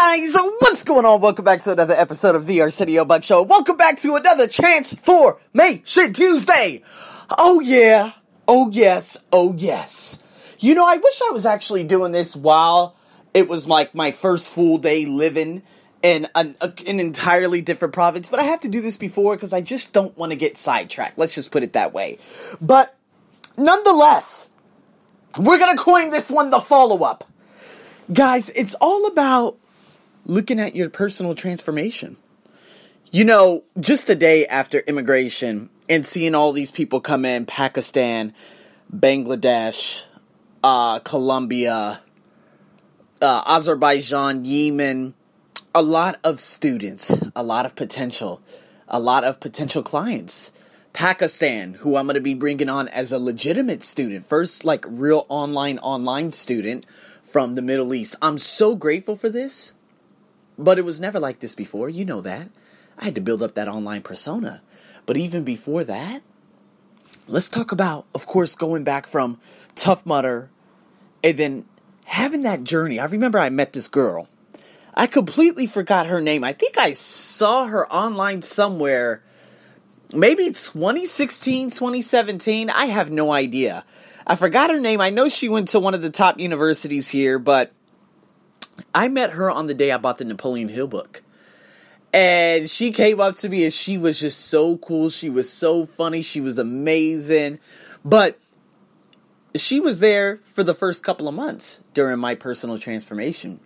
guys, what's going on? Welcome back to another episode of the Arsenio Buck Show. Welcome back to another chance for May Shit Tuesday. Oh yeah, oh yes, oh yes. You know, I wish I was actually doing this while it was like my first full day living in an, a, an entirely different province, but I have to do this before because I just don't want to get sidetracked. Let's just put it that way. But nonetheless, we're gonna coin this one the follow up. Guys, it's all about looking at your personal transformation. You know, just a day after immigration and seeing all these people come in Pakistan, Bangladesh, uh, Colombia, uh, Azerbaijan, Yemen, a lot of students, a lot of potential, a lot of potential clients. Pakistan, who I'm going to be bringing on as a legitimate student, first like real online online student from the Middle East. I'm so grateful for this, but it was never like this before. You know that. I had to build up that online persona. But even before that, let's talk about, of course, going back from Tough Mudder and then having that journey. I remember I met this girl. I completely forgot her name. I think I saw her online somewhere. Maybe 2016, 2017. I have no idea. I forgot her name. I know she went to one of the top universities here, but I met her on the day I bought the Napoleon Hill book. And she came up to me and she was just so cool. She was so funny. She was amazing. But she was there for the first couple of months during my personal transformation.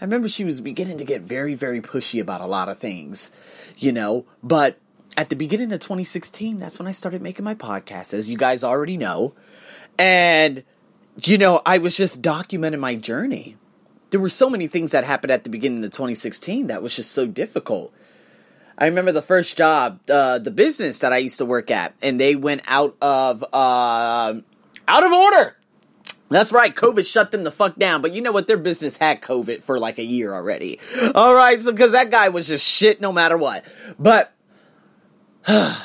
I remember she was beginning to get very, very pushy about a lot of things, you know. But at the beginning of 2016, that's when I started making my podcast, as you guys already know. And, you know, I was just documenting my journey. There were so many things that happened at the beginning of 2016 that was just so difficult. I remember the first job, uh, the business that I used to work at, and they went out of uh, out of order. That's right, COVID shut them the fuck down. But you know what? Their business had COVID for like a year already. All right, so because that guy was just shit no matter what. But I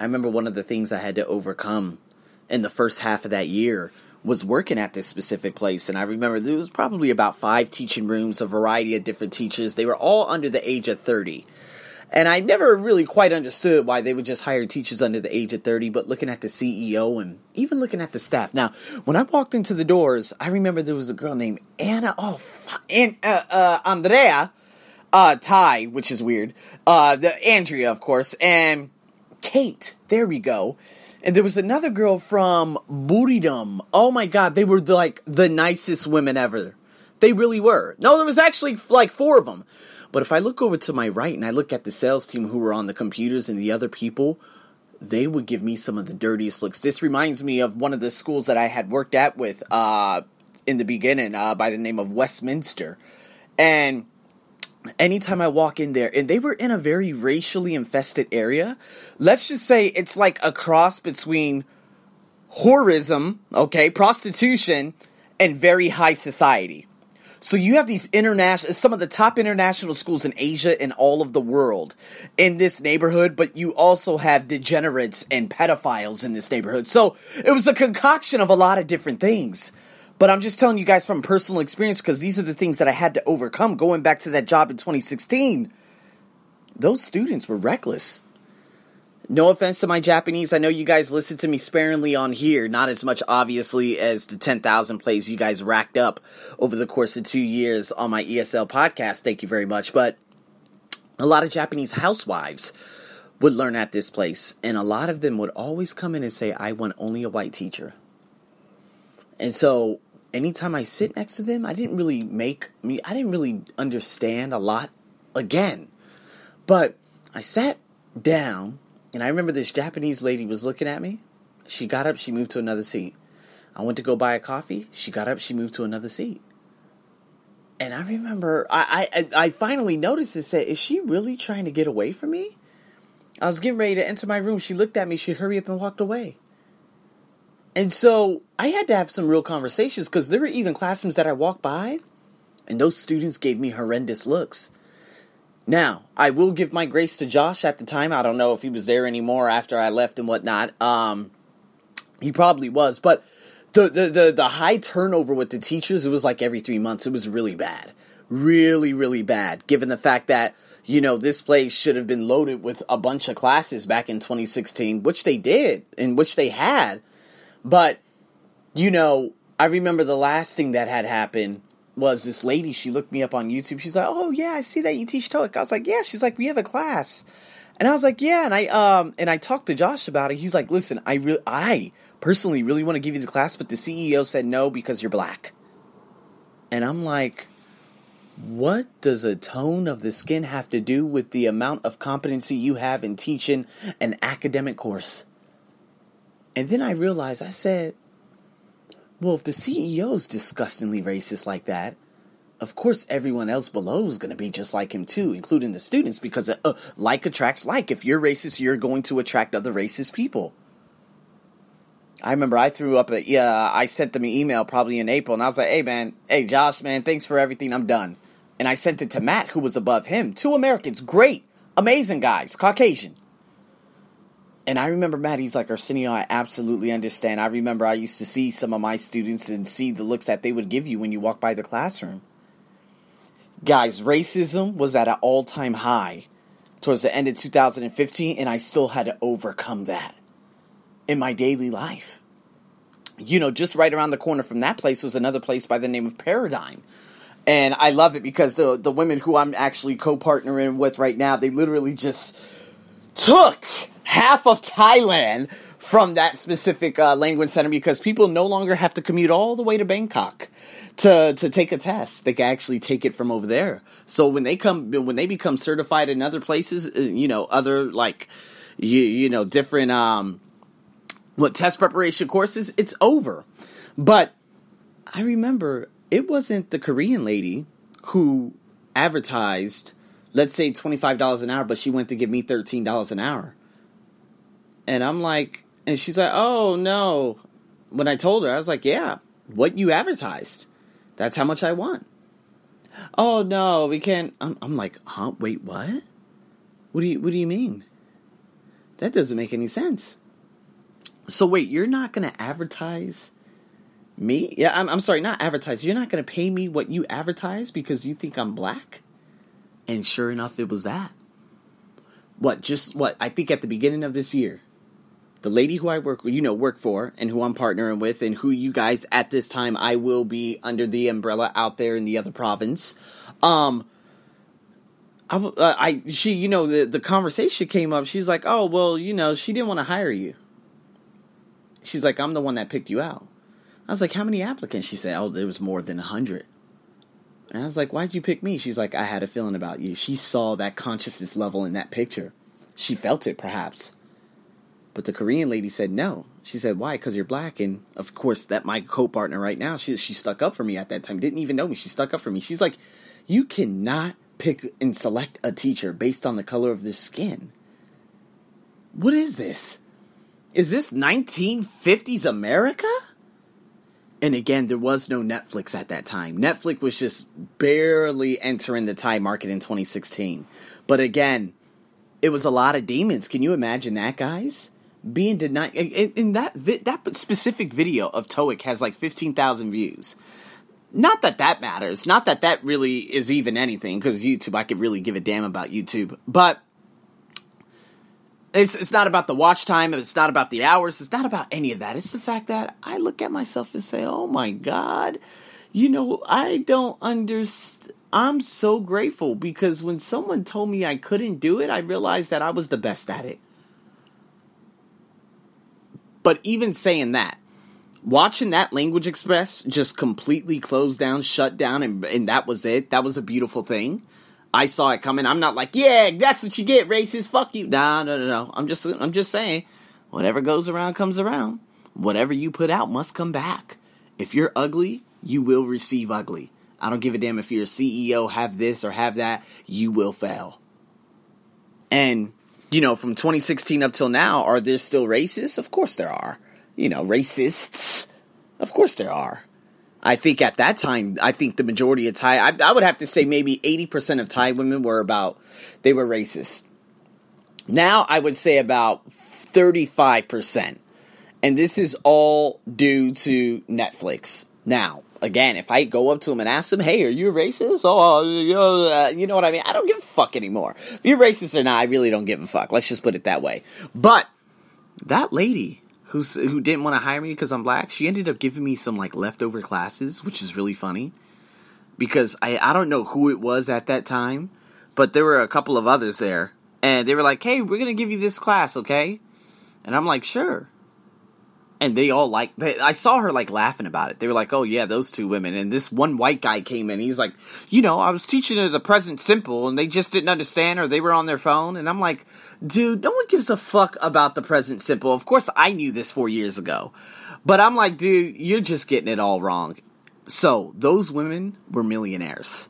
remember one of the things I had to overcome in the first half of that year was working at this specific place. And I remember there was probably about five teaching rooms, a variety of different teachers. They were all under the age of 30. And I never really quite understood why they would just hire teachers under the age of 30, but looking at the CEO and even looking at the staff. Now, when I walked into the doors, I remember there was a girl named Anna, oh, and, uh, uh, Andrea, uh, Ty, which is weird, uh, the Andrea, of course, and Kate. There we go. And there was another girl from Buridam. Oh my god, they were the, like the nicest women ever. They really were. No, there was actually like four of them. But if I look over to my right and I look at the sales team who were on the computers and the other people, they would give me some of the dirtiest looks. This reminds me of one of the schools that I had worked at with uh, in the beginning uh, by the name of Westminster. And anytime I walk in there, and they were in a very racially infested area. Let's just say it's like a cross between whorism, okay, prostitution, and very high society. So you have these international, some of the top international schools in Asia and all of the world in this neighborhood, but you also have degenerates and pedophiles in this neighborhood. So it was a concoction of a lot of different things. But I'm just telling you guys from personal experience because these are the things that I had to overcome going back to that job in 2016. Those students were reckless. No offense to my Japanese. I know you guys listen to me sparingly on here, not as much obviously as the 10,000 plays you guys racked up over the course of two years on my ESL podcast. Thank you very much. But a lot of Japanese housewives would learn at this place, and a lot of them would always come in and say, I want only a white teacher. And so anytime I sit next to them, I didn't really make me, I didn't really understand a lot again. But I sat down, and I remember this Japanese lady was looking at me. She got up, she moved to another seat. I went to go buy a coffee. She got up, she moved to another seat. And I remember, I, I, I finally noticed and said, Is she really trying to get away from me? I was getting ready to enter my room. She looked at me, she hurried up and walked away. And so I had to have some real conversations because there were even classrooms that I walked by and those students gave me horrendous looks. Now, I will give my grace to Josh at the time. I don't know if he was there anymore after I left and whatnot. Um, he probably was, but the, the, the, the high turnover with the teachers, it was like every three months. It was really bad. really, really bad, given the fact that, you know, this place should have been loaded with a bunch of classes back in 2016, which they did, and which they had. But, you know, I remember the last thing that had happened was this lady, she looked me up on YouTube. She's like, Oh yeah, I see that you teach TOEIC. I was like, Yeah, she's like, We have a class. And I was like, Yeah, and I um and I talked to Josh about it. He's like, Listen, I really I personally really want to give you the class, but the CEO said no because you're black. And I'm like, what does a tone of the skin have to do with the amount of competency you have in teaching an academic course? And then I realized I said, well, if the CEO is disgustingly racist like that, of course everyone else below is going to be just like him too, including the students, because uh, like attracts like. If you're racist, you're going to attract other racist people. I remember I threw up a yeah, I sent them an email probably in April, and I was like, "Hey man, hey Josh, man, thanks for everything. I'm done." And I sent it to Matt, who was above him. Two Americans, great, amazing guys, Caucasian. And I remember Matt, he's like, Arsenio, I absolutely understand. I remember I used to see some of my students and see the looks that they would give you when you walk by the classroom. Guys, racism was at an all time high towards the end of 2015, and I still had to overcome that in my daily life. You know, just right around the corner from that place was another place by the name of Paradigm. And I love it because the the women who I'm actually co-partnering with right now, they literally just took half of Thailand from that specific uh, language center because people no longer have to commute all the way to Bangkok to to take a test. They can actually take it from over there. So when they come when they become certified in other places, uh, you know, other like you you know different um what test preparation courses, it's over. But I remember it wasn't the Korean lady who advertised, let's say $25 an hour, but she went to give me $13 an hour. And I'm like, and she's like, oh no. When I told her, I was like, yeah, what you advertised. That's how much I want. Oh no, we can't. I'm, I'm like, huh? Wait, what? What do you What do you mean? That doesn't make any sense. So wait, you're not gonna advertise me? Yeah, I'm, I'm sorry, not advertise. You're not gonna pay me what you advertise because you think I'm black? And sure enough, it was that. What? Just what? I think at the beginning of this year, the lady who I work, you know, work for, and who I'm partnering with, and who you guys at this time I will be under the umbrella out there in the other province. Um, I, uh, I she, you know, the the conversation came up. She's like, "Oh, well, you know, she didn't want to hire you." She's like, I'm the one that picked you out. I was like, How many applicants? She said, Oh, there was more than a hundred. And I was like, Why'd you pick me? She's like, I had a feeling about you. She saw that consciousness level in that picture. She felt it, perhaps. But the Korean lady said no. She said, Why? Because you're black. And of course, that my co partner right now, she, she stuck up for me at that time. Didn't even know me. She stuck up for me. She's like, You cannot pick and select a teacher based on the color of their skin. What is this? Is this 1950s America? And again, there was no Netflix at that time. Netflix was just barely entering the Thai market in 2016. But again, it was a lot of demons. Can you imagine that, guys? Being denied. In that vi- that specific video of TOEIC has like 15,000 views. Not that that matters. Not that that really is even anything, because YouTube, I could really give a damn about YouTube. But it's, it's not about the watch time. It's not about the hours. It's not about any of that. It's the fact that I look at myself and say, oh my God, you know, I don't understand. I'm so grateful because when someone told me I couldn't do it, I realized that I was the best at it. But even saying that, watching that Language Express just completely close down, shut down, and, and that was it, that was a beautiful thing. I saw it coming. I'm not like, yeah, that's what you get, racist. Fuck you. No, no, no, no. I'm just, I'm just saying, whatever goes around comes around. Whatever you put out must come back. If you're ugly, you will receive ugly. I don't give a damn if you're a CEO, have this or have that. You will fail. And you know, from 2016 up till now, are there still racists? Of course there are. You know, racists. Of course there are. I think at that time, I think the majority of Thai, I, I would have to say maybe 80% of Thai women were about, they were racist. Now I would say about 35%. And this is all due to Netflix. Now, again, if I go up to them and ask them, "Hey, are you racist?" Oh, uh, you know what I mean? I don't give a fuck anymore. If you're racist or not, I really don't give a fuck. Let's just put it that way. But that lady who's who didn't want to hire me because I'm black, she ended up giving me some like leftover classes, which is really funny because I I don't know who it was at that time, but there were a couple of others there, and they were like, "Hey, we're gonna give you this class, okay?" And I'm like, "Sure." And they all like I saw her like laughing about it. They were like, "Oh yeah, those two women." And this one white guy came in. He's like, "You know, I was teaching her the present simple, and they just didn't understand, or they were on their phone." And I'm like, "Dude, no one gives a fuck about the present simple." Of course, I knew this four years ago, but I'm like, "Dude, you're just getting it all wrong." So those women were millionaires.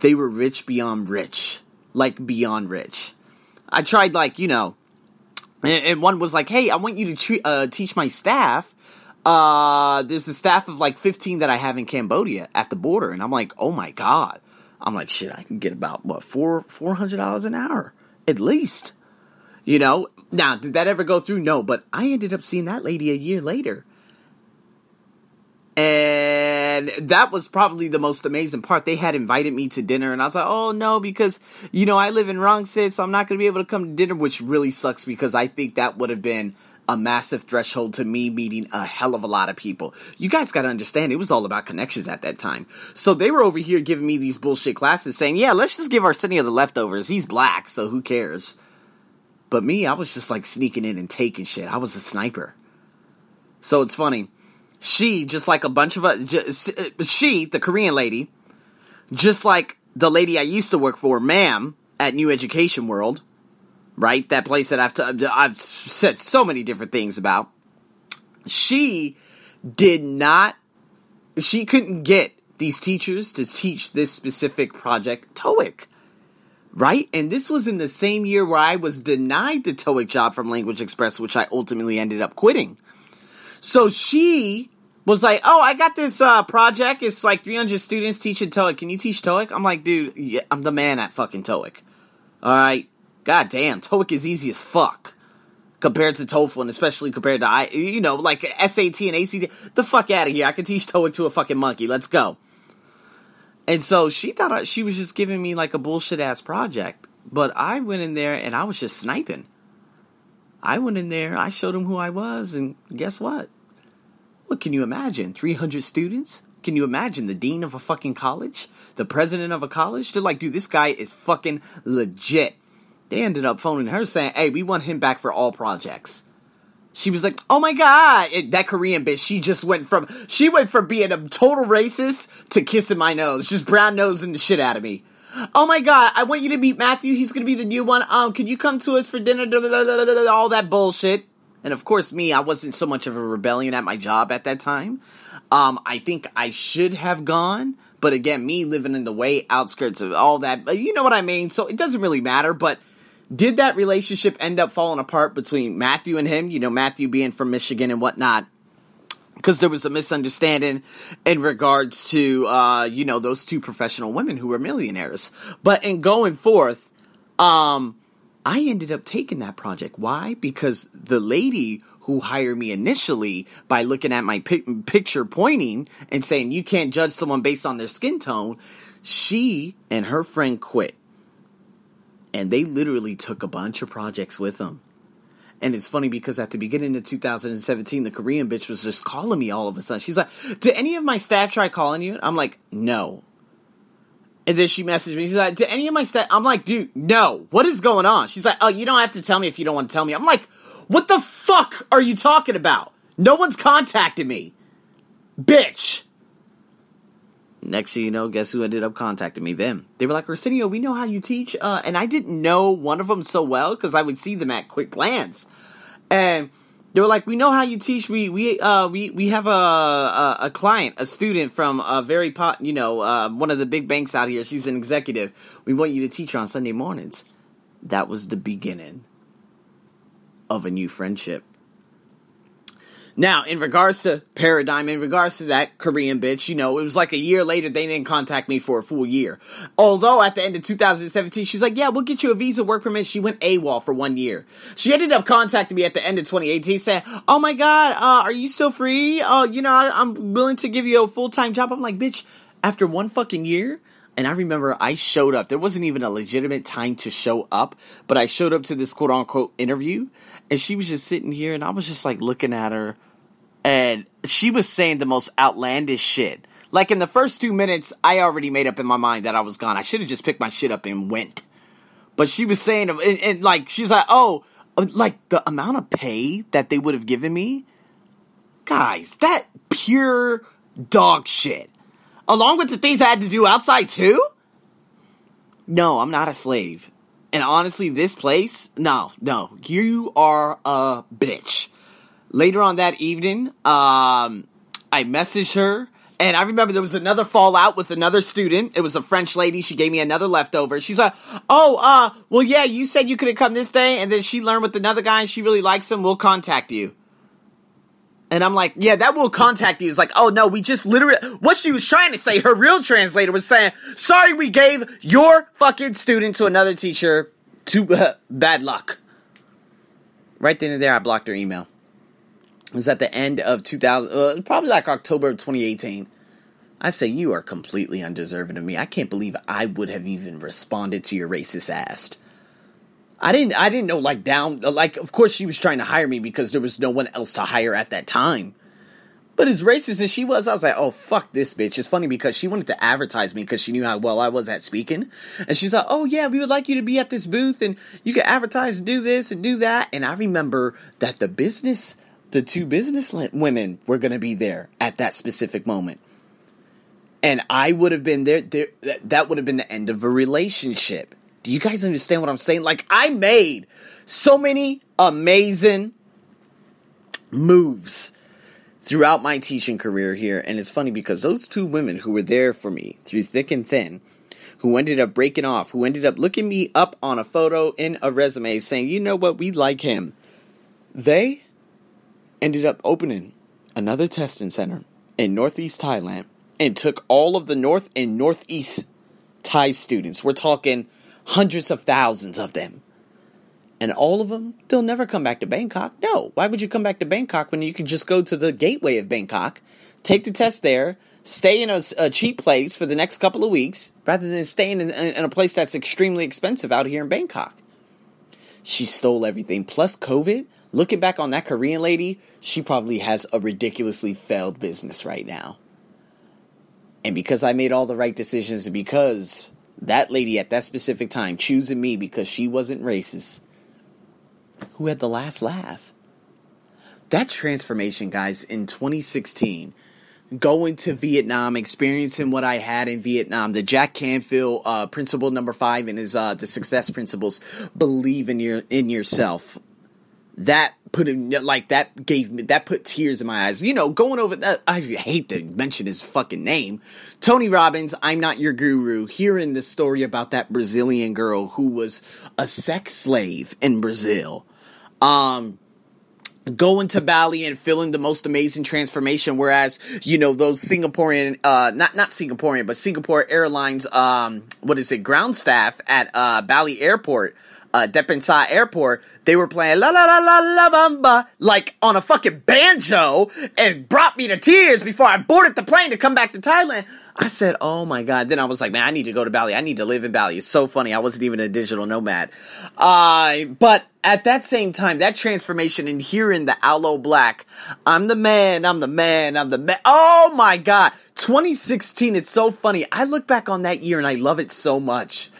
They were rich beyond rich, like beyond rich. I tried like you know and, one was like, "Hey, I want you to uh, teach my staff." Uh, there's a staff of like 15 that I have in Cambodia at the border, and I'm like, "Oh my god!" I'm like, "Shit, I can get about what four four hundred dollars an hour at least." You know. Now, did that ever go through? No, but I ended up seeing that lady a year later, and that was probably the most amazing part. They had invited me to dinner, and I was like, "Oh no," because you know I live in Rangsit, so I'm not going to be able to come to dinner, which really sucks because I think that would have been a massive threshold to me meeting a hell of a lot of people. You guys got to understand, it was all about connections at that time. So they were over here giving me these bullshit classes, saying, "Yeah, let's just give Arsenio the leftovers. He's black, so who cares?" But me, I was just like sneaking in and taking shit. I was a sniper. So it's funny she, just like a bunch of us, uh, she, the Korean lady, just like the lady I used to work for, ma'am, at New Education World, right? That place that I've t- I've said so many different things about. She did not. She couldn't get these teachers to teach this specific project TOEIC. Right? And this was in the same year where I was denied the TOEIC job from Language Express, which I ultimately ended up quitting. So she was like, "Oh, I got this uh, project. It's like 300 students teaching TOEIC. Can you teach TOEIC?" I'm like, "Dude, yeah, I'm the man at fucking TOEIC. All right, god damn, TOEIC is easy as fuck compared to TOEFL, and especially compared to I, you know, like SAT and ACT. The fuck out of here! I can teach TOEIC to a fucking monkey. Let's go." And so she thought I, she was just giving me like a bullshit ass project, but I went in there and I was just sniping. I went in there, I showed them who I was, and guess what? What can you imagine? 300 students? Can you imagine the dean of a fucking college? The president of a college? They're like, dude, this guy is fucking legit. They ended up phoning her saying, hey, we want him back for all projects. She was like, "Oh my god, it, that Korean bitch. She just went from she went from being a total racist to kissing my nose, just brown nosing the shit out of me. Oh my god, I want you to meet Matthew. He's gonna be the new one. Um, could you come to us for dinner? All that bullshit. And of course, me, I wasn't so much of a rebellion at my job at that time. Um, I think I should have gone, but again, me living in the way outskirts of all that, you know what I mean? So it doesn't really matter, but did that relationship end up falling apart between Matthew and him? You know, Matthew being from Michigan and whatnot. Because there was a misunderstanding in regards to, uh, you know, those two professional women who were millionaires. But in going forth, um, I ended up taking that project. Why? Because the lady who hired me initially by looking at my picture pointing and saying you can't judge someone based on their skin tone, she and her friend quit. And they literally took a bunch of projects with them. And it's funny because at the beginning of 2017, the Korean bitch was just calling me all of a sudden. She's like, Did any of my staff try calling you? I'm like, No. And then she messaged me. She's like, "To any of my staff?" I'm like, "Dude, no. What is going on?" She's like, "Oh, you don't have to tell me if you don't want to tell me." I'm like, "What the fuck are you talking about? No one's contacted me, bitch." Next thing you know, guess who ended up contacting me? Them. They were like, "Arsenio, we know how you teach," uh, and I didn't know one of them so well because I would see them at quick glance, and they were like, "We know how you teach. We we uh we we have a a, a client, a student from a very pot, you know, uh, one of the big banks out here. She's an executive. We want you to teach her on Sunday mornings." That was the beginning of a new friendship. Now, in regards to Paradigm, in regards to that Korean bitch, you know, it was like a year later, they didn't contact me for a full year. Although at the end of 2017, she's like, yeah, we'll get you a visa work permit. She went AWOL for one year. She ended up contacting me at the end of 2018 saying, oh my God, uh, are you still free? Uh, you know, I, I'm willing to give you a full-time job. I'm like, bitch, after one fucking year? And I remember I showed up. There wasn't even a legitimate time to show up, but I showed up to this quote unquote interview and she was just sitting here and I was just like looking at her and she was saying the most outlandish shit. Like in the first two minutes, I already made up in my mind that I was gone. I should have just picked my shit up and went. But she was saying, and, and like, she's like, oh, like the amount of pay that they would have given me, guys, that pure dog shit. Along with the things I had to do outside too? No, I'm not a slave. And honestly, this place, no, no, you are a bitch. Later on that evening, um, I messaged her. And I remember there was another fallout with another student. It was a French lady. She gave me another leftover. She's like, "Oh, uh, well, yeah, you said you couldn't come this day, and then she learned with another guy, and she really likes him. We'll contact you." And I'm like, yeah, that will contact you. It's like, oh no, we just literally, what she was trying to say, her real translator was saying, sorry, we gave your fucking student to another teacher to uh, bad luck. Right then and there, I blocked her email. It was at the end of 2000, uh, probably like October of 2018. I say, you are completely undeserving of me. I can't believe I would have even responded to your racist ass. I didn't I didn't know like down like of course she was trying to hire me because there was no one else to hire at that time. But as racist as she was, I was like, oh fuck this bitch. It's funny because she wanted to advertise me because she knew how well I was at speaking. And she's like, oh yeah, we would like you to be at this booth and you can advertise and do this and do that. And I remember that the business, the two business women were going to be there at that specific moment. And I would have been there, there that would have been the end of a relationship. Do you guys understand what I'm saying? Like, I made so many amazing moves throughout my teaching career here. And it's funny because those two women who were there for me through thick and thin, who ended up breaking off, who ended up looking me up on a photo in a resume saying, you know what, we like him. They ended up opening another testing center in Northeast Thailand and took all of the North and Northeast Thai students. We're talking hundreds of thousands of them. And all of them, they'll never come back to Bangkok. No, why would you come back to Bangkok when you could just go to the gateway of Bangkok, take the test there, stay in a, a cheap place for the next couple of weeks, rather than staying in, in a place that's extremely expensive out here in Bangkok? She stole everything. Plus, COVID, looking back on that Korean lady, she probably has a ridiculously failed business right now. And because I made all the right decisions, because that lady at that specific time choosing me because she wasn't racist, who had the last laugh. That transformation, guys, in 2016, going to Vietnam, experiencing what I had in Vietnam, the Jack Canfield uh, principle number five in his uh, the success principles, believe in your in yourself. That put him like that gave me that put tears in my eyes. You know, going over that I hate to mention his fucking name. Tony Robbins, I'm not your guru. Hearing the story about that Brazilian girl who was a sex slave in Brazil. Um going to Bali and feeling the most amazing transformation. Whereas, you know, those Singaporean, uh, not, not Singaporean, but Singapore Airlines, um, what is it, ground staff at, uh, Bali Airport, uh, Denpasar Airport, they were playing la la la la la bamba like on a fucking banjo and brought me to tears before I boarded the plane to come back to Thailand. I said, "Oh my god!" Then I was like, "Man, I need to go to Bali. I need to live in Bali." It's so funny. I wasn't even a digital nomad. Uh, but at that same time, that transformation and hearing the Aloe Blacc, I'm the man. I'm the man. I'm the man. Oh my god! 2016. It's so funny. I look back on that year and I love it so much.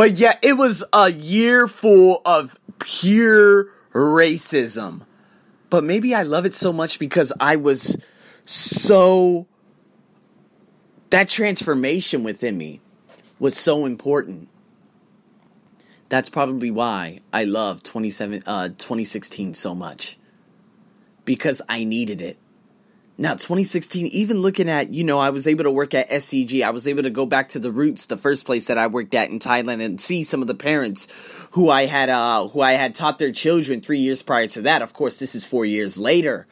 But yeah, it was a year full of pure racism. But maybe I love it so much because I was so. That transformation within me was so important. That's probably why I love 27, uh, 2016 so much. Because I needed it. Now, 2016, even looking at, you know, I was able to work at SCG. I was able to go back to the roots, the first place that I worked at in Thailand and see some of the parents who I had, uh, who I had taught their children three years prior to that. Of course, this is four years later.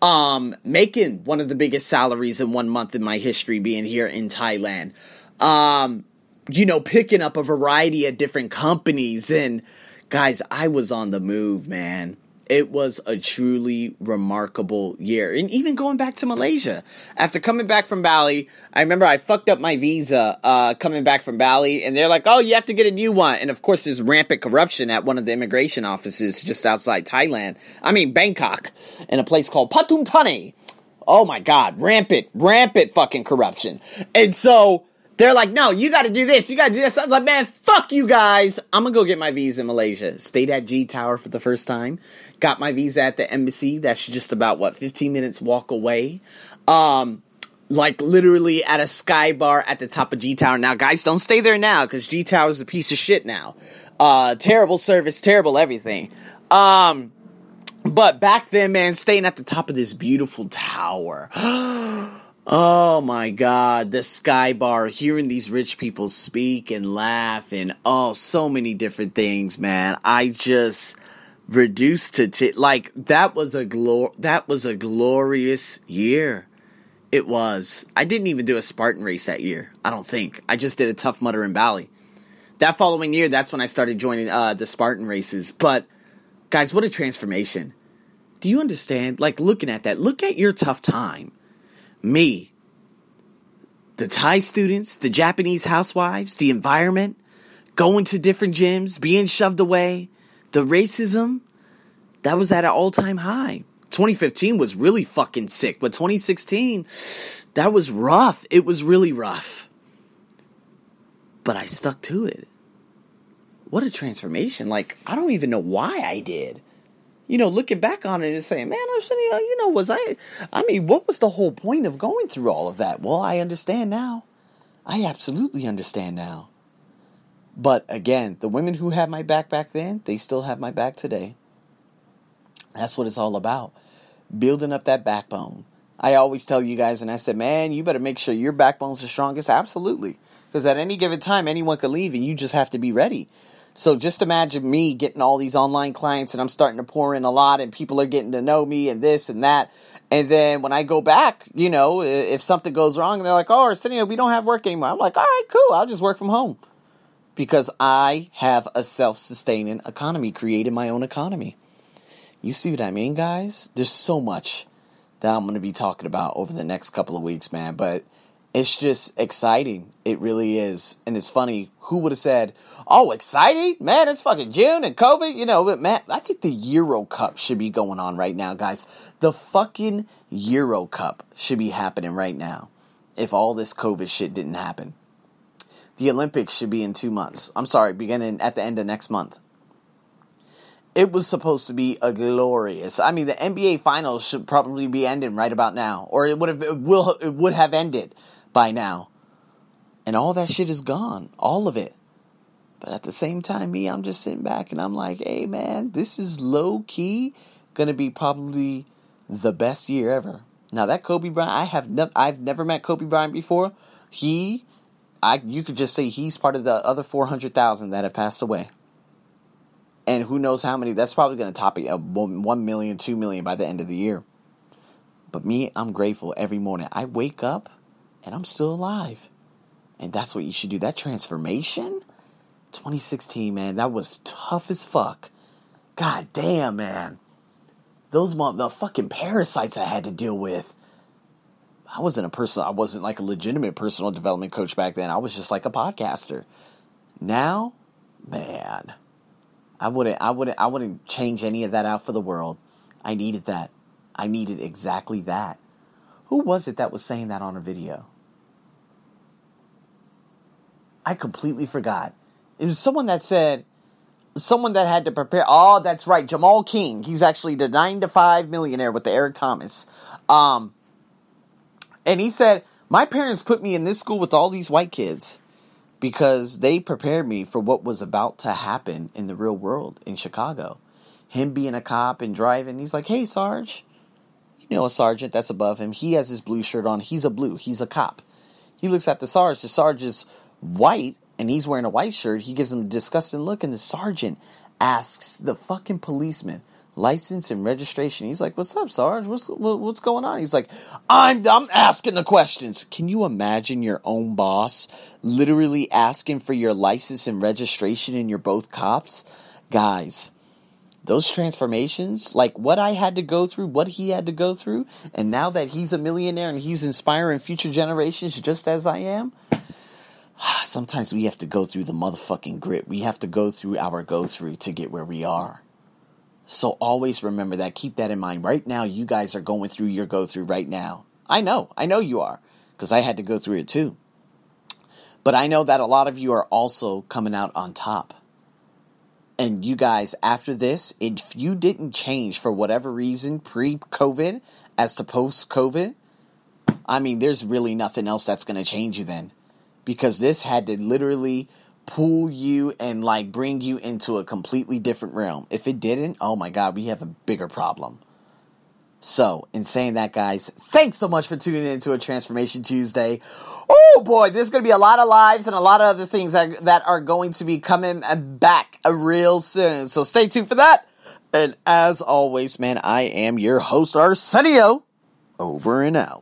Um, making one of the biggest salaries in one month in my history being here in Thailand. Um, you know, picking up a variety of different companies and guys, I was on the move, man it was a truly remarkable year. And even going back to Malaysia, after coming back from Bali, I remember I fucked up my visa uh, coming back from Bali, and they're like, oh, you have to get a new one. And of course, there's rampant corruption at one of the immigration offices just outside Thailand. I mean, Bangkok, in a place called Pathum Thani. Oh my God, rampant, rampant fucking corruption. And so they're like, no, you got to do this. You got to do this. I was like, man, fuck you guys. I'm going to go get my visa in Malaysia. Stayed at G Tower for the first time. Got my visa at the embassy. That's just about, what, 15 minutes walk away. Um, like literally at a sky bar at the top of G Tower. Now, guys, don't stay there now because G Tower is a piece of shit now. Uh, terrible service, terrible everything. Um, but back then, man, staying at the top of this beautiful tower. Oh my god, the sky bar, hearing these rich people speak and laugh and oh, so many different things, man. I just reduced to t- like that was a glor that was a glorious year. It was. I didn't even do a Spartan race that year. I don't think. I just did a Tough Mudder in Bali. That following year, that's when I started joining uh, the Spartan races. But guys, what a transformation. Do you understand? Like looking at that, look at your tough time me, the Thai students, the Japanese housewives, the environment, going to different gyms, being shoved away, the racism, that was at an all time high. 2015 was really fucking sick, but 2016, that was rough. It was really rough. But I stuck to it. What a transformation. Like, I don't even know why I did you know, looking back on it and saying, man, Arsenio, you know, was I, I mean, what was the whole point of going through all of that? Well, I understand now. I absolutely understand now. But again, the women who had my back back then, they still have my back today. That's what it's all about. Building up that backbone. I always tell you guys, and I said, man, you better make sure your backbone's the strongest. Absolutely. Because at any given time, anyone could leave, and you just have to be ready. So just imagine me getting all these online clients and I'm starting to pour in a lot and people are getting to know me and this and that. And then when I go back, you know, if something goes wrong and they're like, oh, Arsenio, we don't have work anymore. I'm like, all right, cool. I'll just work from home. Because I have a self sustaining economy, created my own economy. You see what I mean, guys? There's so much that I'm going to be talking about over the next couple of weeks, man. But it's just exciting. It really is. And it's funny. Who would have said, oh, exciting? Man, it's fucking June and COVID. You know, but man, I think the Euro Cup should be going on right now, guys. The fucking Euro Cup should be happening right now if all this COVID shit didn't happen. The Olympics should be in two months. I'm sorry, beginning at the end of next month. It was supposed to be a glorious. I mean, the NBA Finals should probably be ending right about now, or it would have it will it would have ended by now. And all that shit is gone. All of it. But at the same time, me, I'm just sitting back and I'm like, hey man, this is low key gonna be probably the best year ever. Now that Kobe Bryant, I have ne- I've never met Kobe Bryant before. He, I you could just say he's part of the other four hundred thousand that have passed away. And who knows how many? That's probably going to top it uh, one million, two million by the end of the year. But me, I'm grateful every morning. I wake up and I'm still alive. And that's what you should do. That transformation, 2016, man, that was tough as fuck. God damn, man. Those the fucking parasites I had to deal with. I wasn't a person. I wasn't like a legitimate personal development coach back then. I was just like a podcaster. Now, man, I wouldn't. I wouldn't. I wouldn't change any of that out for the world. I needed that. I needed exactly that. Who was it that was saying that on a video? I completely forgot. It was someone that said, someone that had to prepare. Oh, that's right, Jamal King. He's actually the nine to five millionaire with the Eric Thomas. Um, and he said, my parents put me in this school with all these white kids because they prepared me for what was about to happen in the real world in Chicago. Him being a cop and driving, he's like, hey, Sarge. You know, a sergeant that's above him. He has his blue shirt on. He's a blue. He's a cop. He looks at the Sarge. The Sarge is white and he's wearing a white shirt, he gives him a disgusting look, and the sergeant asks the fucking policeman license and registration. He's like, "What's up, Sarge? What's what's going on?" He's like, "I'm I'm asking the questions." Can you imagine your own boss literally asking for your license and registration and you're both cops? Guys, those transformations, like what I had to go through, what he had to go through, and now that he's a millionaire and he's inspiring future generations just as I am, sometimes we have to go through the motherfucking grit. We have to go through our go through to get where we are. So always remember that. Keep that in mind. Right now, you guys are going through your go through right now. I know. I know you are because I had to go through it too. But I know that a lot of you are also coming out on top. And you guys, after this, if you didn't change for whatever reason pre COVID as to post COVID, I mean, there's really nothing else that's going to change you then. Because this had to literally pull you and like bring you into a completely different realm. If it didn't, oh my god, we have a bigger problem. So, in saying that, guys, thanks so much for tuning in to a Transformation Tuesday. Oh boy, there's going to be a lot of lives and a lot of other things that, that are going to be coming back real soon. So stay tuned for that. And as always, man, I am your host, Arsenio. Over and out.